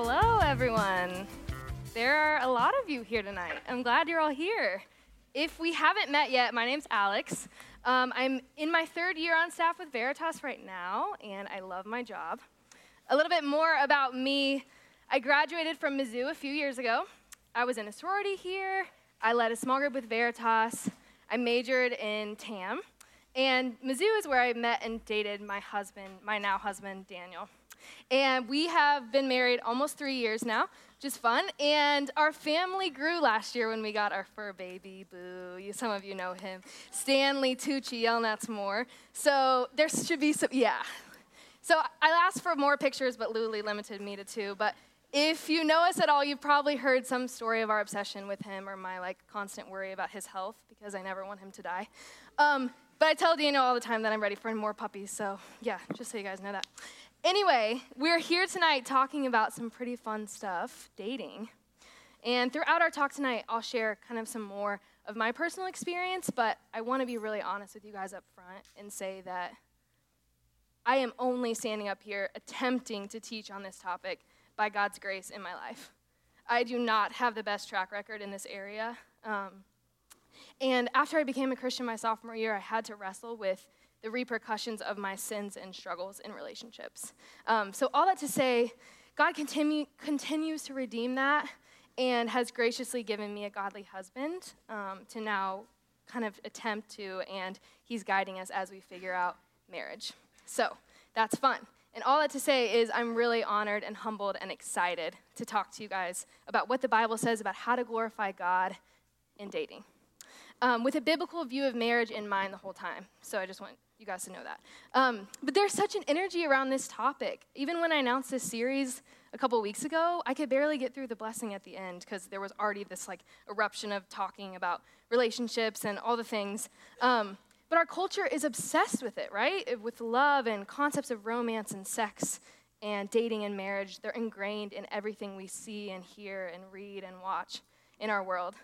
Hello, everyone. There are a lot of you here tonight. I'm glad you're all here. If we haven't met yet, my name's Alex. Um, I'm in my third year on staff with Veritas right now, and I love my job. A little bit more about me I graduated from Mizzou a few years ago. I was in a sorority here, I led a small group with Veritas, I majored in TAM, and Mizzou is where I met and dated my husband, my now husband, Daniel. And we have been married almost three years now, just fun. And our family grew last year when we got our fur baby, Boo. You, some of you know him. Stanley Tucci, yell Yelnats more. So there should be some, yeah. So I asked for more pictures, but Luli limited me to two. But if you know us at all, you've probably heard some story of our obsession with him or my like constant worry about his health because I never want him to die. Um, but I tell Dino all the time that I'm ready for more puppies. So yeah, just so you guys know that. Anyway, we're here tonight talking about some pretty fun stuff, dating. And throughout our talk tonight, I'll share kind of some more of my personal experience, but I want to be really honest with you guys up front and say that I am only standing up here attempting to teach on this topic by God's grace in my life. I do not have the best track record in this area. Um, and after I became a Christian my sophomore year, I had to wrestle with the repercussions of my sins and struggles in relationships. Um, so, all that to say, God continue, continues to redeem that and has graciously given me a godly husband um, to now kind of attempt to, and He's guiding us as we figure out marriage. So, that's fun. And all that to say is, I'm really honored and humbled and excited to talk to you guys about what the Bible says about how to glorify God in dating. Um, with a biblical view of marriage in mind the whole time. So I just want you guys to know that. Um, but there's such an energy around this topic. Even when I announced this series a couple weeks ago, I could barely get through the blessing at the end because there was already this like eruption of talking about relationships and all the things. Um, but our culture is obsessed with it, right? With love and concepts of romance and sex and dating and marriage. They're ingrained in everything we see and hear and read and watch in our world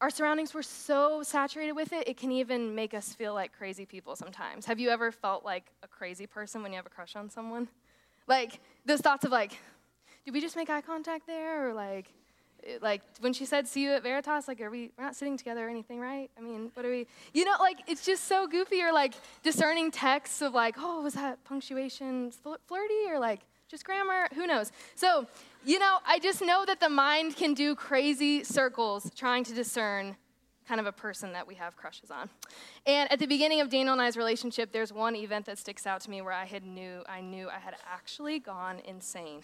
our surroundings were so saturated with it, it can even make us feel like crazy people sometimes. Have you ever felt like a crazy person when you have a crush on someone? Like those thoughts of like, did we just make eye contact there? Or like, eh, like when she said see you at Veritas, like are we we're not sitting together or anything, right? I mean, what are we you know, like it's just so goofy or like discerning texts of like, oh, was that punctuation flirty or like just grammar? Who knows? So you know, I just know that the mind can do crazy circles trying to discern kind of a person that we have crushes on. And at the beginning of Daniel and I's relationship, there's one event that sticks out to me where I had knew I knew I had actually gone insane.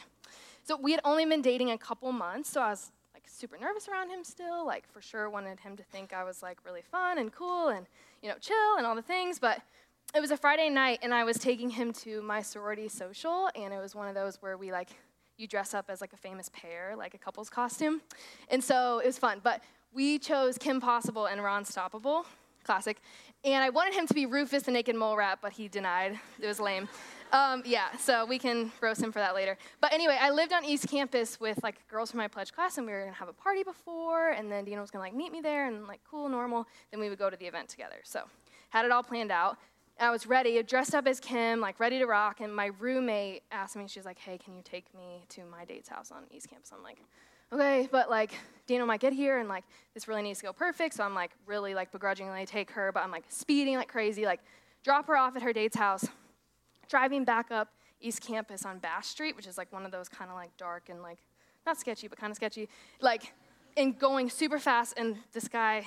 So we had only been dating a couple months, so I was like super nervous around him still, like for sure wanted him to think I was like really fun and cool and you know chill and all the things, but it was a Friday night and I was taking him to my sorority social and it was one of those where we like you dress up as like a famous pair, like a couple's costume. And so it was fun. But we chose Kim Possible and Ron Stoppable, classic. And I wanted him to be Rufus the Naked Mole Rat, but he denied. It was lame. Um, yeah, so we can roast him for that later. But anyway, I lived on East Campus with like girls from my pledge class, and we were gonna have a party before, and then Dino was gonna like meet me there, and like cool, normal. Then we would go to the event together. So had it all planned out. I was ready, dressed up as Kim, like ready to rock. And my roommate asked me, she's like, hey, can you take me to my date's house on East Campus? I'm like, okay, but like Daniel might get here and like this really needs to go perfect. So I'm like really like begrudgingly take her, but I'm like speeding like crazy, like drop her off at her date's house, driving back up East Campus on Bass Street, which is like one of those kind of like dark and like not sketchy, but kind of sketchy, like and going super fast. And this guy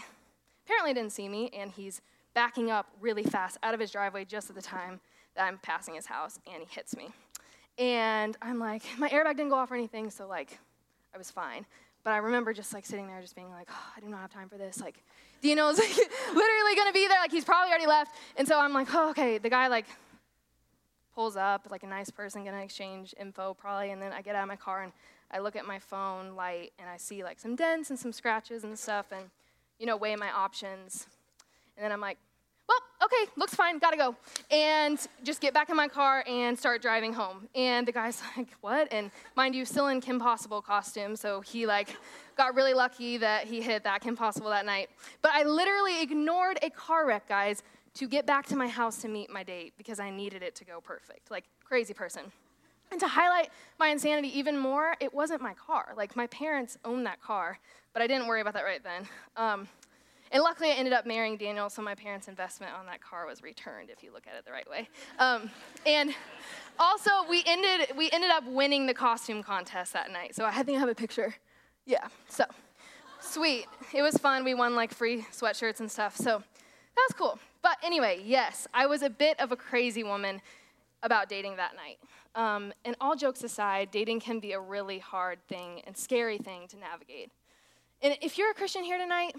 apparently didn't see me, and he's backing up really fast out of his driveway just at the time that I'm passing his house, and he hits me. And I'm like, my airbag didn't go off or anything, so like, I was fine. But I remember just like sitting there, just being like, oh, I do not have time for this. Like, Dino's like, literally gonna be there. Like, he's probably already left. And so I'm like, oh, okay. The guy like pulls up, like a nice person, gonna exchange info probably. And then I get out of my car and I look at my phone light and I see like some dents and some scratches and stuff, and you know, weigh my options. And then I'm like, well, okay, looks fine, gotta go. And just get back in my car and start driving home. And the guy's like, what? And mind you, still in Kim Possible costume, so he like got really lucky that he hit that Kim Possible that night. But I literally ignored a car wreck, guys, to get back to my house to meet my date because I needed it to go perfect. Like, crazy person. And to highlight my insanity even more, it wasn't my car. Like, my parents owned that car, but I didn't worry about that right then. Um, and luckily, I ended up marrying Daniel, so my parents' investment on that car was returned, if you look at it the right way. Um, and also, we ended, we ended up winning the costume contest that night. So I think I have a picture. Yeah, so sweet. It was fun. We won like free sweatshirts and stuff. So that was cool. But anyway, yes, I was a bit of a crazy woman about dating that night. Um, and all jokes aside, dating can be a really hard thing and scary thing to navigate. And if you're a Christian here tonight,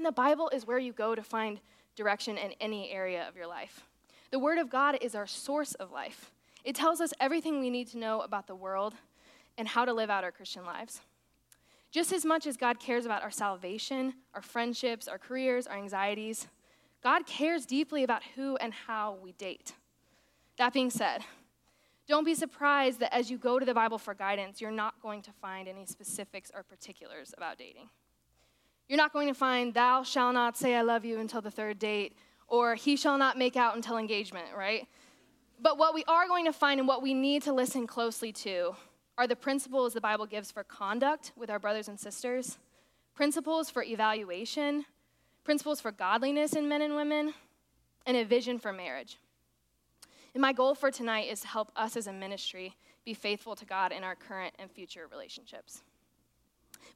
and the Bible is where you go to find direction in any area of your life. The Word of God is our source of life. It tells us everything we need to know about the world and how to live out our Christian lives. Just as much as God cares about our salvation, our friendships, our careers, our anxieties, God cares deeply about who and how we date. That being said, don't be surprised that as you go to the Bible for guidance, you're not going to find any specifics or particulars about dating. You're not going to find, thou shall not say I love you until the third date, or he shall not make out until engagement, right? But what we are going to find and what we need to listen closely to are the principles the Bible gives for conduct with our brothers and sisters, principles for evaluation, principles for godliness in men and women, and a vision for marriage. And my goal for tonight is to help us as a ministry be faithful to God in our current and future relationships.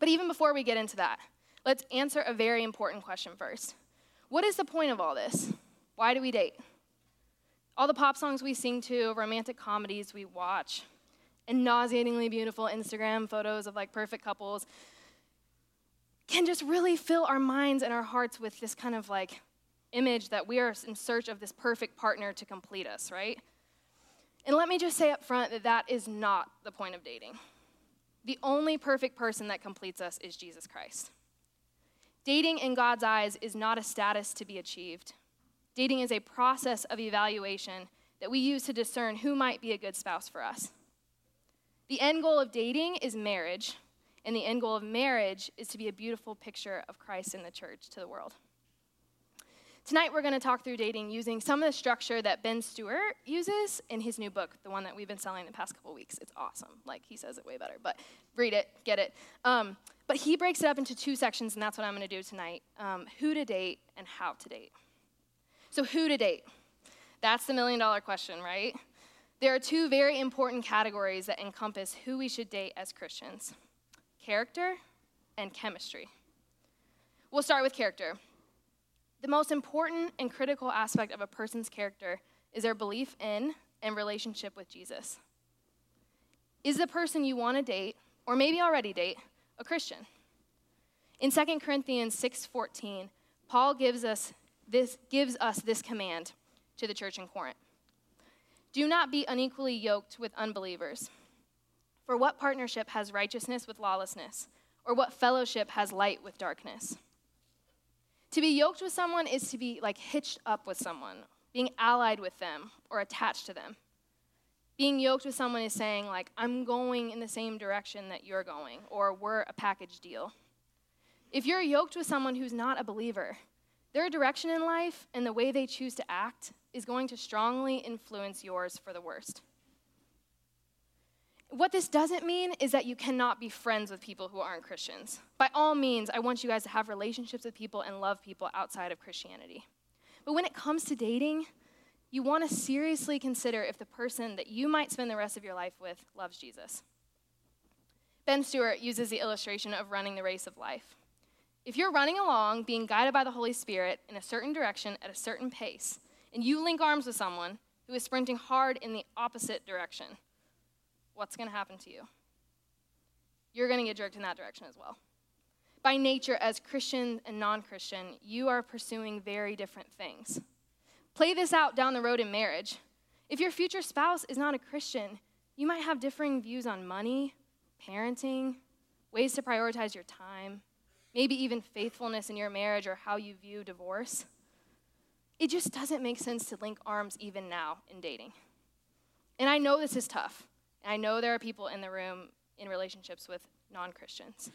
But even before we get into that, let's answer a very important question first. What is the point of all this? Why do we date? All the pop songs we sing to, romantic comedies we watch, and nauseatingly beautiful Instagram photos of like perfect couples can just really fill our minds and our hearts with this kind of like image that we are in search of this perfect partner to complete us, right? And let me just say up front that that is not the point of dating. The only perfect person that completes us is Jesus Christ. Dating in God's eyes is not a status to be achieved. Dating is a process of evaluation that we use to discern who might be a good spouse for us. The end goal of dating is marriage, and the end goal of marriage is to be a beautiful picture of Christ in the church to the world. Tonight, we're going to talk through dating using some of the structure that Ben Stuart uses in his new book, the one that we've been selling the past couple weeks. It's awesome. Like, he says it way better, but read it, get it. Um, but he breaks it up into two sections, and that's what I'm going to do tonight um, who to date and how to date. So, who to date? That's the million dollar question, right? There are two very important categories that encompass who we should date as Christians character and chemistry. We'll start with character. The most important and critical aspect of a person's character is their belief in and relationship with Jesus. Is the person you want to date, or maybe already date, a Christian? In 2 Corinthians 6:14, Paul gives us this gives us this command to the church in Corinth. Do not be unequally yoked with unbelievers. For what partnership has righteousness with lawlessness, or what fellowship has light with darkness? To be yoked with someone is to be like hitched up with someone, being allied with them or attached to them. Being yoked with someone is saying, like, I'm going in the same direction that you're going, or we're a package deal. If you're yoked with someone who's not a believer, their direction in life and the way they choose to act is going to strongly influence yours for the worst. What this doesn't mean is that you cannot be friends with people who aren't Christians. By all means, I want you guys to have relationships with people and love people outside of Christianity. But when it comes to dating, you want to seriously consider if the person that you might spend the rest of your life with loves Jesus. Ben Stuart uses the illustration of running the race of life. If you're running along, being guided by the Holy Spirit in a certain direction at a certain pace, and you link arms with someone who is sprinting hard in the opposite direction, what's going to happen to you? You're going to get jerked in that direction as well. By nature, as Christian and non Christian, you are pursuing very different things. Play this out down the road in marriage. If your future spouse is not a Christian, you might have differing views on money, parenting, ways to prioritize your time, maybe even faithfulness in your marriage or how you view divorce. It just doesn't make sense to link arms even now in dating. And I know this is tough. And I know there are people in the room in relationships with non Christians.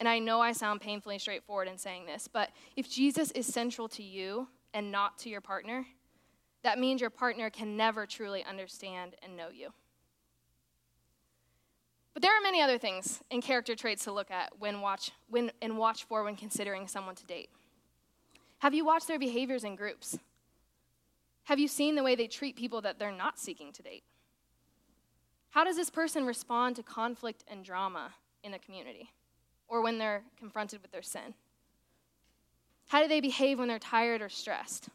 And I know I sound painfully straightforward in saying this, but if Jesus is central to you and not to your partner, that means your partner can never truly understand and know you. But there are many other things and character traits to look at when watch, when, and watch for when considering someone to date. Have you watched their behaviors in groups? Have you seen the way they treat people that they're not seeking to date? How does this person respond to conflict and drama in the community or when they're confronted with their sin? How do they behave when they're tired or stressed?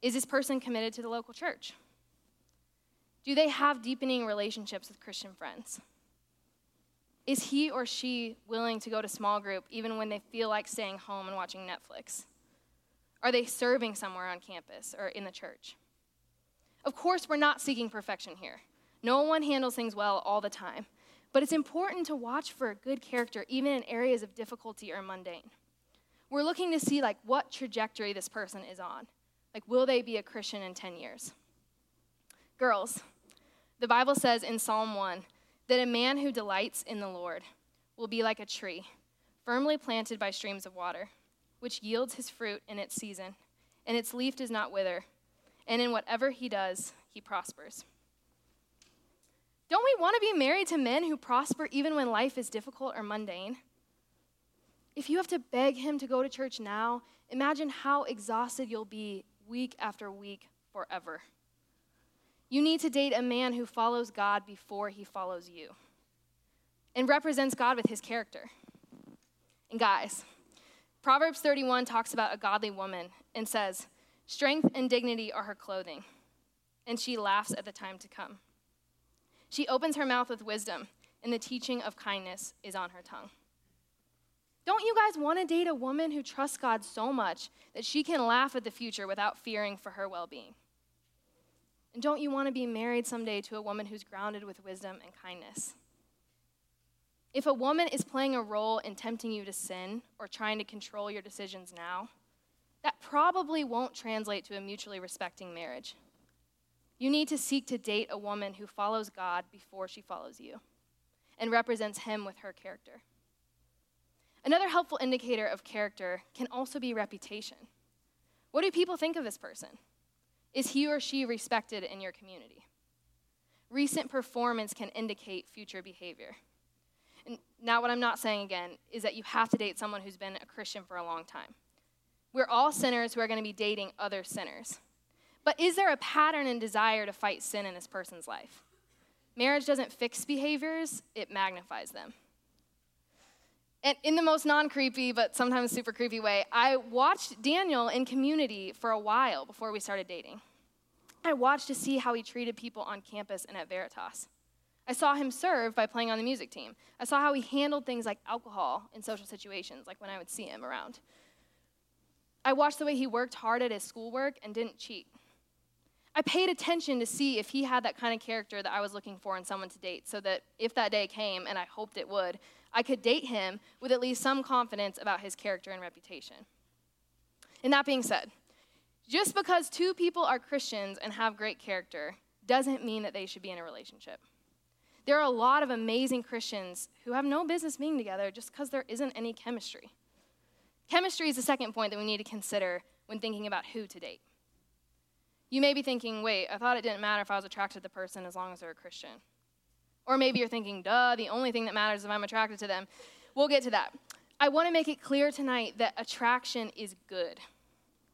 Is this person committed to the local church? Do they have deepening relationships with Christian friends? Is he or she willing to go to small group even when they feel like staying home and watching Netflix? Are they serving somewhere on campus or in the church? Of course, we're not seeking perfection here. No one handles things well all the time. But it's important to watch for a good character even in areas of difficulty or mundane. We're looking to see like what trajectory this person is on. Like will they be a Christian in 10 years? Girls, the Bible says in Psalm 1 that a man who delights in the Lord will be like a tree, firmly planted by streams of water, which yields his fruit in its season, and its leaf does not wither, and in whatever he does, he prospers. Don't we want to be married to men who prosper even when life is difficult or mundane? If you have to beg him to go to church now, imagine how exhausted you'll be week after week forever. You need to date a man who follows God before he follows you and represents God with his character. And guys, Proverbs 31 talks about a godly woman and says, Strength and dignity are her clothing, and she laughs at the time to come. She opens her mouth with wisdom, and the teaching of kindness is on her tongue. Don't you guys want to date a woman who trusts God so much that she can laugh at the future without fearing for her well being? And don't you want to be married someday to a woman who's grounded with wisdom and kindness? If a woman is playing a role in tempting you to sin or trying to control your decisions now, that probably won't translate to a mutually respecting marriage. You need to seek to date a woman who follows God before she follows you and represents Him with her character. Another helpful indicator of character can also be reputation. What do people think of this person? Is he or she respected in your community? Recent performance can indicate future behavior. And now, what I'm not saying again is that you have to date someone who's been a Christian for a long time. We're all sinners who are going to be dating other sinners. But is there a pattern and desire to fight sin in this person's life? Marriage doesn't fix behaviors, it magnifies them. And in the most non creepy, but sometimes super creepy way, I watched Daniel in community for a while before we started dating. I watched to see how he treated people on campus and at Veritas. I saw him serve by playing on the music team. I saw how he handled things like alcohol in social situations, like when I would see him around. I watched the way he worked hard at his schoolwork and didn't cheat. I paid attention to see if he had that kind of character that I was looking for in someone to date, so that if that day came, and I hoped it would, I could date him with at least some confidence about his character and reputation. And that being said, just because two people are Christians and have great character doesn't mean that they should be in a relationship. There are a lot of amazing Christians who have no business being together just because there isn't any chemistry. Chemistry is the second point that we need to consider when thinking about who to date. You may be thinking, wait, I thought it didn't matter if I was attracted to the person as long as they're a Christian. Or maybe you're thinking, duh, the only thing that matters is if I'm attracted to them. We'll get to that. I want to make it clear tonight that attraction is good.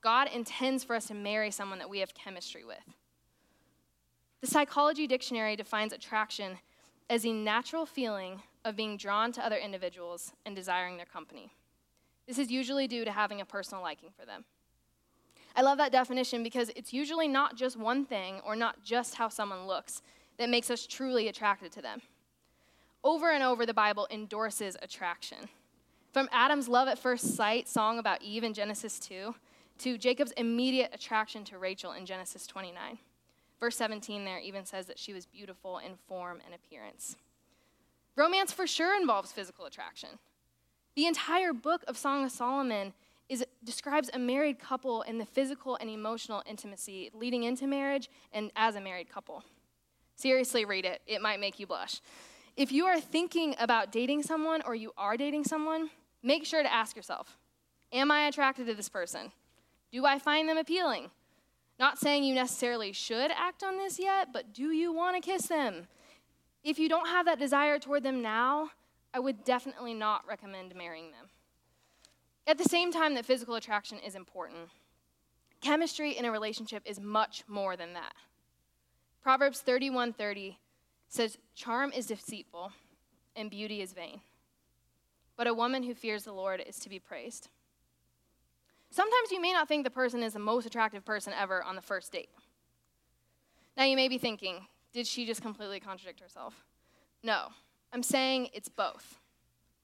God intends for us to marry someone that we have chemistry with. The Psychology Dictionary defines attraction as the natural feeling of being drawn to other individuals and desiring their company. This is usually due to having a personal liking for them. I love that definition because it's usually not just one thing or not just how someone looks that makes us truly attracted to them. Over and over, the Bible endorses attraction. From Adam's love at first sight song about Eve in Genesis 2 to Jacob's immediate attraction to Rachel in Genesis 29. Verse 17 there even says that she was beautiful in form and appearance. Romance for sure involves physical attraction. The entire book of Song of Solomon is, describes a married couple and the physical and emotional intimacy leading into marriage and as a married couple. Seriously, read it, it might make you blush. If you are thinking about dating someone or you are dating someone, make sure to ask yourself Am I attracted to this person? Do I find them appealing? Not saying you necessarily should act on this yet, but do you want to kiss them? If you don't have that desire toward them now, I would definitely not recommend marrying them. At the same time that physical attraction is important, chemistry in a relationship is much more than that. Proverbs 31:30 says, "Charm is deceitful and beauty is vain, but a woman who fears the Lord is to be praised." Sometimes you may not think the person is the most attractive person ever on the first date. Now you may be thinking, did she just completely contradict herself? No, I'm saying it's both.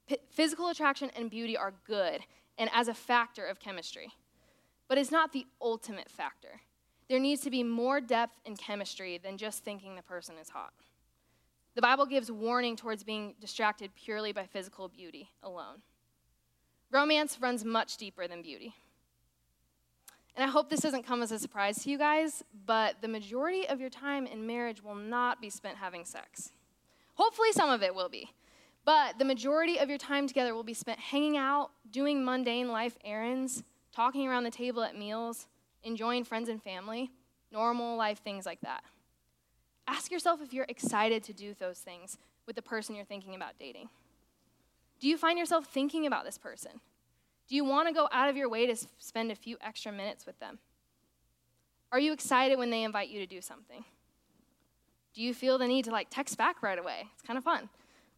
P- physical attraction and beauty are good and as a factor of chemistry, but it's not the ultimate factor. There needs to be more depth in chemistry than just thinking the person is hot. The Bible gives warning towards being distracted purely by physical beauty alone. Romance runs much deeper than beauty. And I hope this doesn't come as a surprise to you guys, but the majority of your time in marriage will not be spent having sex. Hopefully, some of it will be. But the majority of your time together will be spent hanging out, doing mundane life errands, talking around the table at meals, enjoying friends and family, normal life things like that. Ask yourself if you're excited to do those things with the person you're thinking about dating. Do you find yourself thinking about this person? Do you want to go out of your way to spend a few extra minutes with them? Are you excited when they invite you to do something? Do you feel the need to like text back right away? It's kind of fun.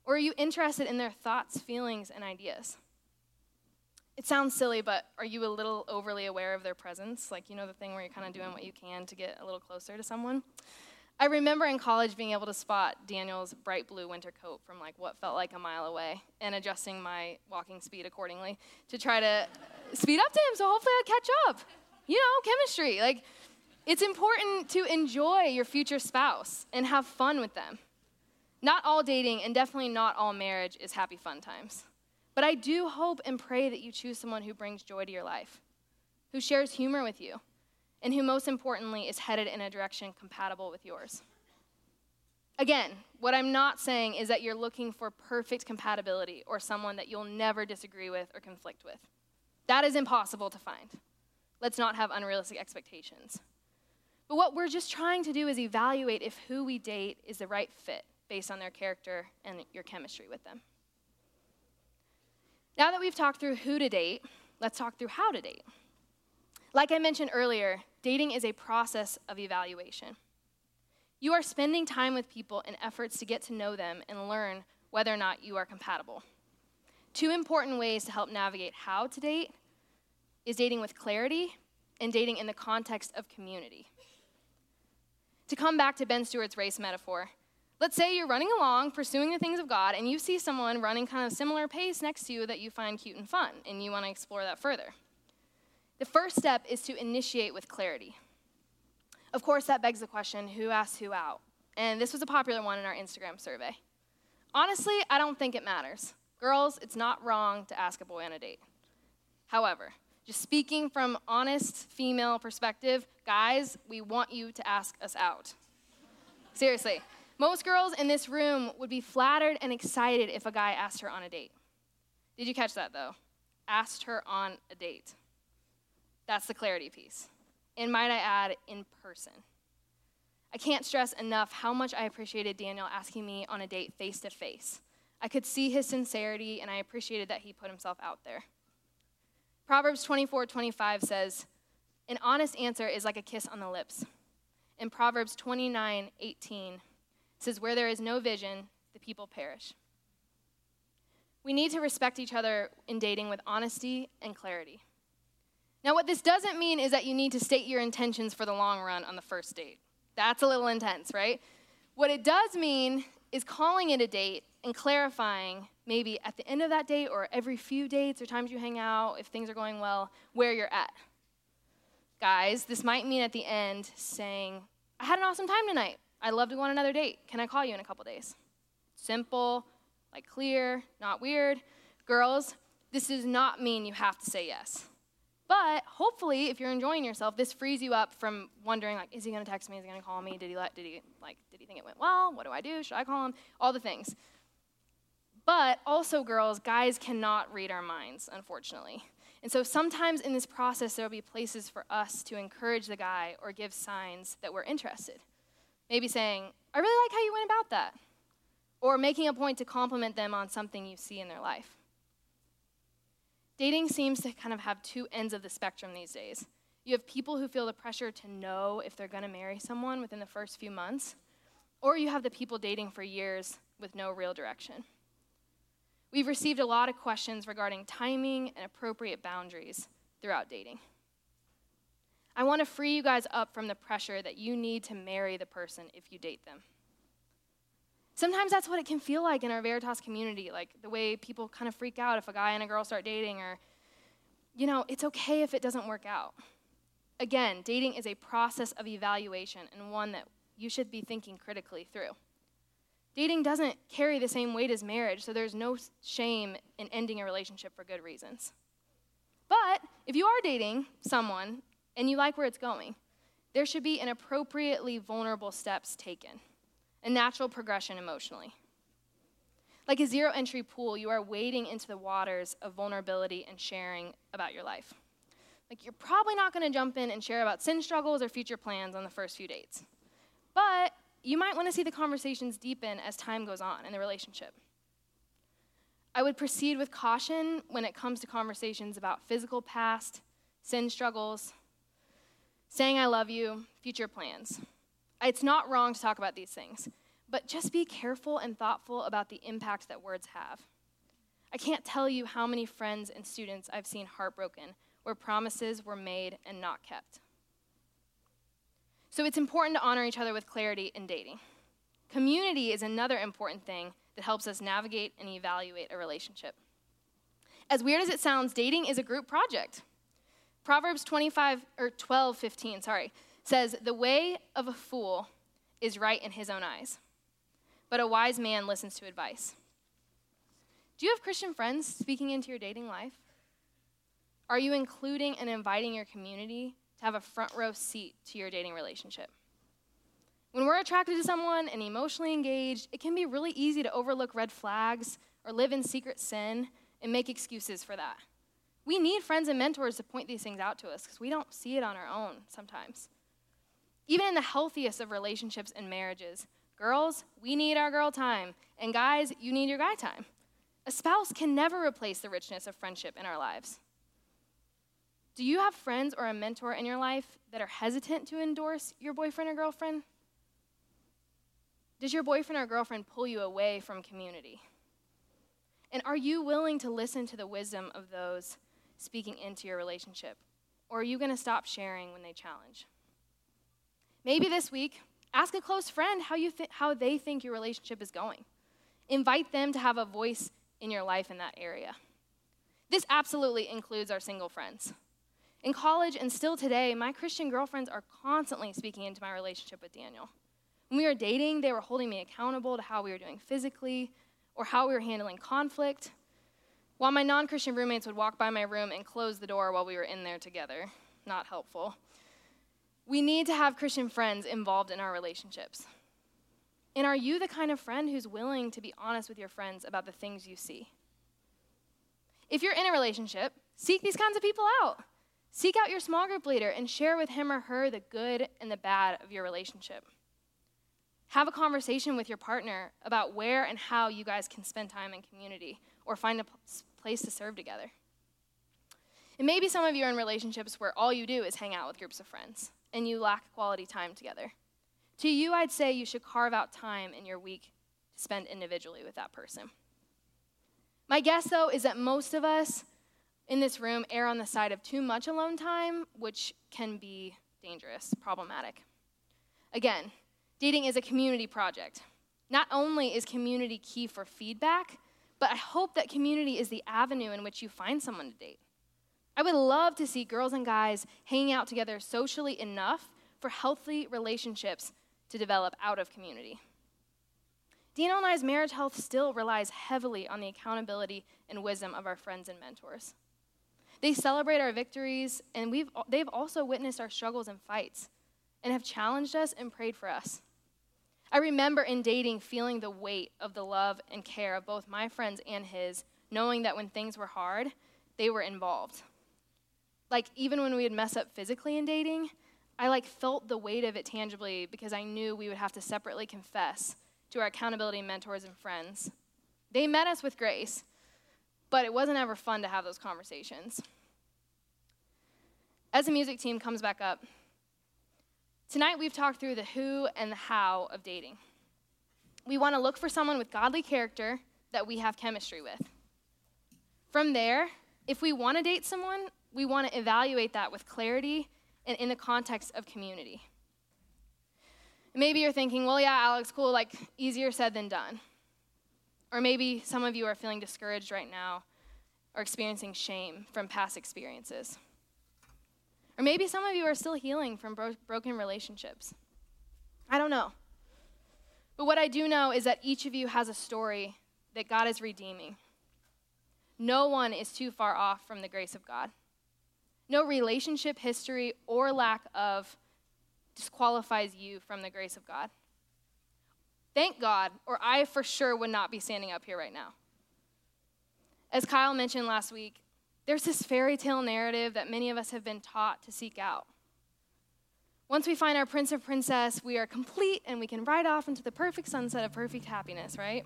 Or are you interested in their thoughts, feelings, and ideas? It sounds silly, but are you a little overly aware of their presence? Like, you know, the thing where you're kind of doing what you can to get a little closer to someone? I remember in college being able to spot Daniel's bright blue winter coat from like what felt like a mile away and adjusting my walking speed accordingly to try to speed up to him so hopefully I'd catch up. You know, chemistry. Like, it's important to enjoy your future spouse and have fun with them. Not all dating and definitely not all marriage is happy fun times. But I do hope and pray that you choose someone who brings joy to your life, who shares humor with you, and who, most importantly, is headed in a direction compatible with yours. Again, what I'm not saying is that you're looking for perfect compatibility or someone that you'll never disagree with or conflict with. That is impossible to find. Let's not have unrealistic expectations. But what we're just trying to do is evaluate if who we date is the right fit based on their character and your chemistry with them. Now that we've talked through who to date, let's talk through how to date. Like I mentioned earlier, dating is a process of evaluation. You are spending time with people in efforts to get to know them and learn whether or not you are compatible. Two important ways to help navigate how to date is dating with clarity and dating in the context of community. To come back to Ben Stuart's race metaphor, let's say you're running along pursuing the things of God and you see someone running kind of similar pace next to you that you find cute and fun and you want to explore that further. The first step is to initiate with clarity. Of course, that begs the question who asked who out? And this was a popular one in our Instagram survey. Honestly, I don't think it matters. Girls, it's not wrong to ask a boy on a date. However, just speaking from honest female perspective, guys, we want you to ask us out. Seriously. Most girls in this room would be flattered and excited if a guy asked her on a date. Did you catch that though? Asked her on a date. That's the clarity piece. And might I add, in person. I can't stress enough how much I appreciated Daniel asking me on a date face to face. I could see his sincerity, and I appreciated that he put himself out there. Proverbs 24 25 says, An honest answer is like a kiss on the lips. And Proverbs 29 18 says, Where there is no vision, the people perish. We need to respect each other in dating with honesty and clarity. Now, what this doesn't mean is that you need to state your intentions for the long run on the first date. That's a little intense, right? What it does mean is calling it a date and clarifying maybe at the end of that date or every few dates or times you hang out, if things are going well, where you're at. Guys, this might mean at the end saying, I had an awesome time tonight. I'd love to go on another date. Can I call you in a couple days? Simple, like clear, not weird. Girls, this does not mean you have to say yes. But hopefully, if you're enjoying yourself, this frees you up from wondering like, is he to text me? Is he to call me? Did he let? Did he like? Did he think it went well? What do I do? Should I call him? All the things. But also, girls, guys cannot read our minds, unfortunately. And so sometimes in this process, there will be places for us to encourage the guy or give signs that we're interested. Maybe saying, I really like how you went about that. or making a point to compliment them on something you see in their life. Dating seems to kind of have two ends of the spectrum these days. You have people who feel the pressure to know if they're going to marry someone within the first few months, or you have the people dating for years with no real direction. We've received a lot of questions regarding timing and appropriate boundaries throughout dating. I want to free you guys up from the pressure that you need to marry the person if you date them. Sometimes that's what it can feel like in our Veritas community, like the way people kind of freak out if a guy and a girl start dating, or, you know, it's okay if it doesn't work out. Again, dating is a process of evaluation and one that you should be thinking critically through. Dating doesn't carry the same weight as marriage, so there's no shame in ending a relationship for good reasons. But if you are dating someone and you like where it's going, there should be an appropriately vulnerable steps taken, a natural progression emotionally. Like a zero entry pool, you are wading into the waters of vulnerability and sharing about your life. Like you're probably not going to jump in and share about sin struggles or future plans on the first few dates. But you might want to see the conversations deepen as time goes on in the relationship. I would proceed with caution when it comes to conversations about physical past, sin struggles, saying I love you, future plans. It's not wrong to talk about these things, but just be careful and thoughtful about the impact that words have. I can't tell you how many friends and students I've seen heartbroken where promises were made and not kept. So it's important to honor each other with clarity in dating. Community is another important thing that helps us navigate and evaluate a relationship. As weird as it sounds, dating is a group project. Proverbs 25 or 12, 15, sorry, says, The way of a fool is right in his own eyes, but a wise man listens to advice. Do you have Christian friends speaking into your dating life? Are you including and inviting your community to have a front row seat to your dating relationship? When we're attracted to someone and emotionally engaged, it can be really easy to overlook red flags or live in secret sin and make excuses for that. We need friends and mentors to point these things out to us because we don't see it on our own sometimes. Even in the healthiest of relationships and marriages, girls, we need our girl time, and guys, you need your guy time. A spouse can never replace the richness of friendship in our lives. Do you have friends or a mentor in your life that are hesitant to endorse your boyfriend or girlfriend? Does your boyfriend or girlfriend pull you away from community? And are you willing to listen to the wisdom of those speaking into your relationship? Or are you going to stop sharing when they challenge? Maybe this week, ask a close friend how, you th- how they think your relationship is going. Invite them to have a voice in your life in that area. This absolutely includes our single friends. In college and still today, my Christian girlfriends are constantly speaking into my relationship with Daniel. When we were dating, they were holding me accountable to how we were doing physically or how we were handling conflict while my non Christian roommates would walk by my room and close the door while we were in there together. Not helpful. We need to have Christian friends involved in our relationships. And are you the kind of friend who's willing to be honest with your friends about the things you see? If you're in a relationship, seek these kinds of people out. Seek out your small group leader and share with him or her the good and the bad of your relationship. Have a conversation with your partner about where and how you guys can spend time in community or find a place to serve together. And maybe some of you are in relationships where all you do is hang out with groups of friends and you lack quality time together. To you, I'd say you should carve out time in your week to spend individually with that person. My guess, though, is that most of us in this room err on the side of too much alone time, which can be dangerous, problematic. Again, dating is a community project. Not only is community key for feedback, but I hope that community is the avenue in which you find someone to date. I would love to see girls and guys hanging out together socially enough for healthy relationships to develop out of community. Daniel and I's marriage health still relies heavily on the accountability and wisdom of our friends and mentors. They celebrate our victories, and we've, they've also witnessed our struggles and fights and have challenged us and prayed for us. I remember in dating feeling the weight of the love and care of both my friends and his, knowing that when things were hard, they were involved. Like even when we would mess up physically in dating, I like felt the weight of it tangibly because I knew we would have to separately confess to our accountability mentors and friends. They met us with grace, but it wasn't ever fun to have those conversations. As the music team comes back up, tonight we've talked through the who and the how of dating. We want to look for someone with godly character that we have chemistry with. From there, if we want to date someone, we want to evaluate that with clarity and in the context of community. Maybe you're thinking, well, yeah, Alex, cool, like easier said than done. Or maybe some of you are feeling discouraged right now or experiencing shame from past experiences. Or maybe some of you are still healing from bro- broken relationships. I don't know. But what I do know is that each of you has a story that God is redeeming. No one is too far off from the grace of God. No relationship history or lack of disqualifies you from the grace of God. Thank God, or I for sure would not be standing up here right now. As Kyle mentioned last week, there's this fairy tale narrative that many of us have been taught to seek out. Once we find our prince or princess, we are complete and we can ride off into the perfect sunset of perfect happiness, right?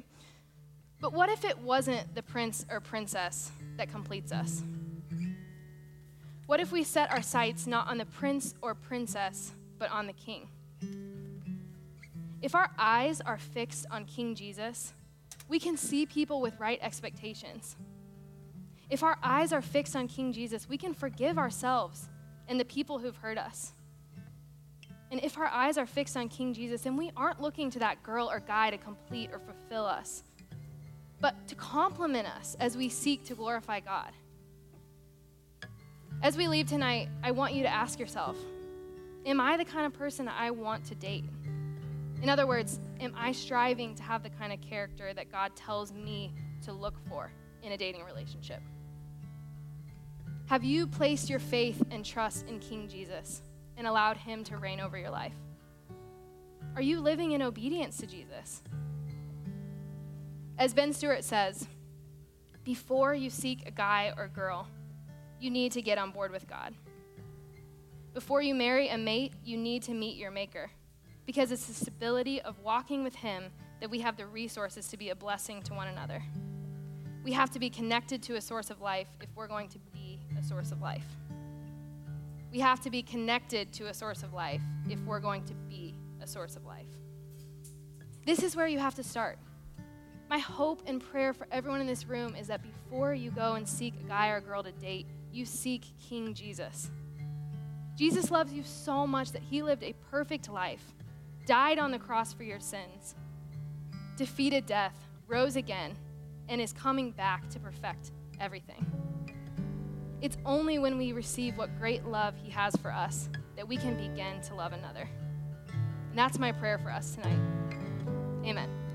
But what if it wasn't the prince or princess that completes us? What if we set our sights not on the prince or princess, but on the king? If our eyes are fixed on King Jesus, we can see people with right expectations. If our eyes are fixed on King Jesus, we can forgive ourselves and the people who've hurt us. And if our eyes are fixed on King Jesus, then we aren't looking to that girl or guy to complete or fulfill us, but to complement us as we seek to glorify God. As we leave tonight, I want you to ask yourself Am I the kind of person that I want to date? In other words, am I striving to have the kind of character that God tells me to look for in a dating relationship? Have you placed your faith and trust in King Jesus and allowed him to reign over your life? Are you living in obedience to Jesus? As Ben Stuart says, before you seek a guy or girl, you need to get on board with God. Before you marry a mate, you need to meet your maker because it's the stability of walking with him that we have the resources to be a blessing to one another. We have to be connected to a source of life if we're going to a source of life. We have to be connected to a source of life if we're going to be a source of life. This is where you have to start. My hope and prayer for everyone in this room is that before you go and seek a guy or a girl to date, you seek King Jesus. Jesus loves you so much that he lived a perfect life, died on the cross for your sins, defeated death, rose again, and is coming back to perfect everything. It's only when we receive what great love he has for us that we can begin to love another. And that's my prayer for us tonight. Amen.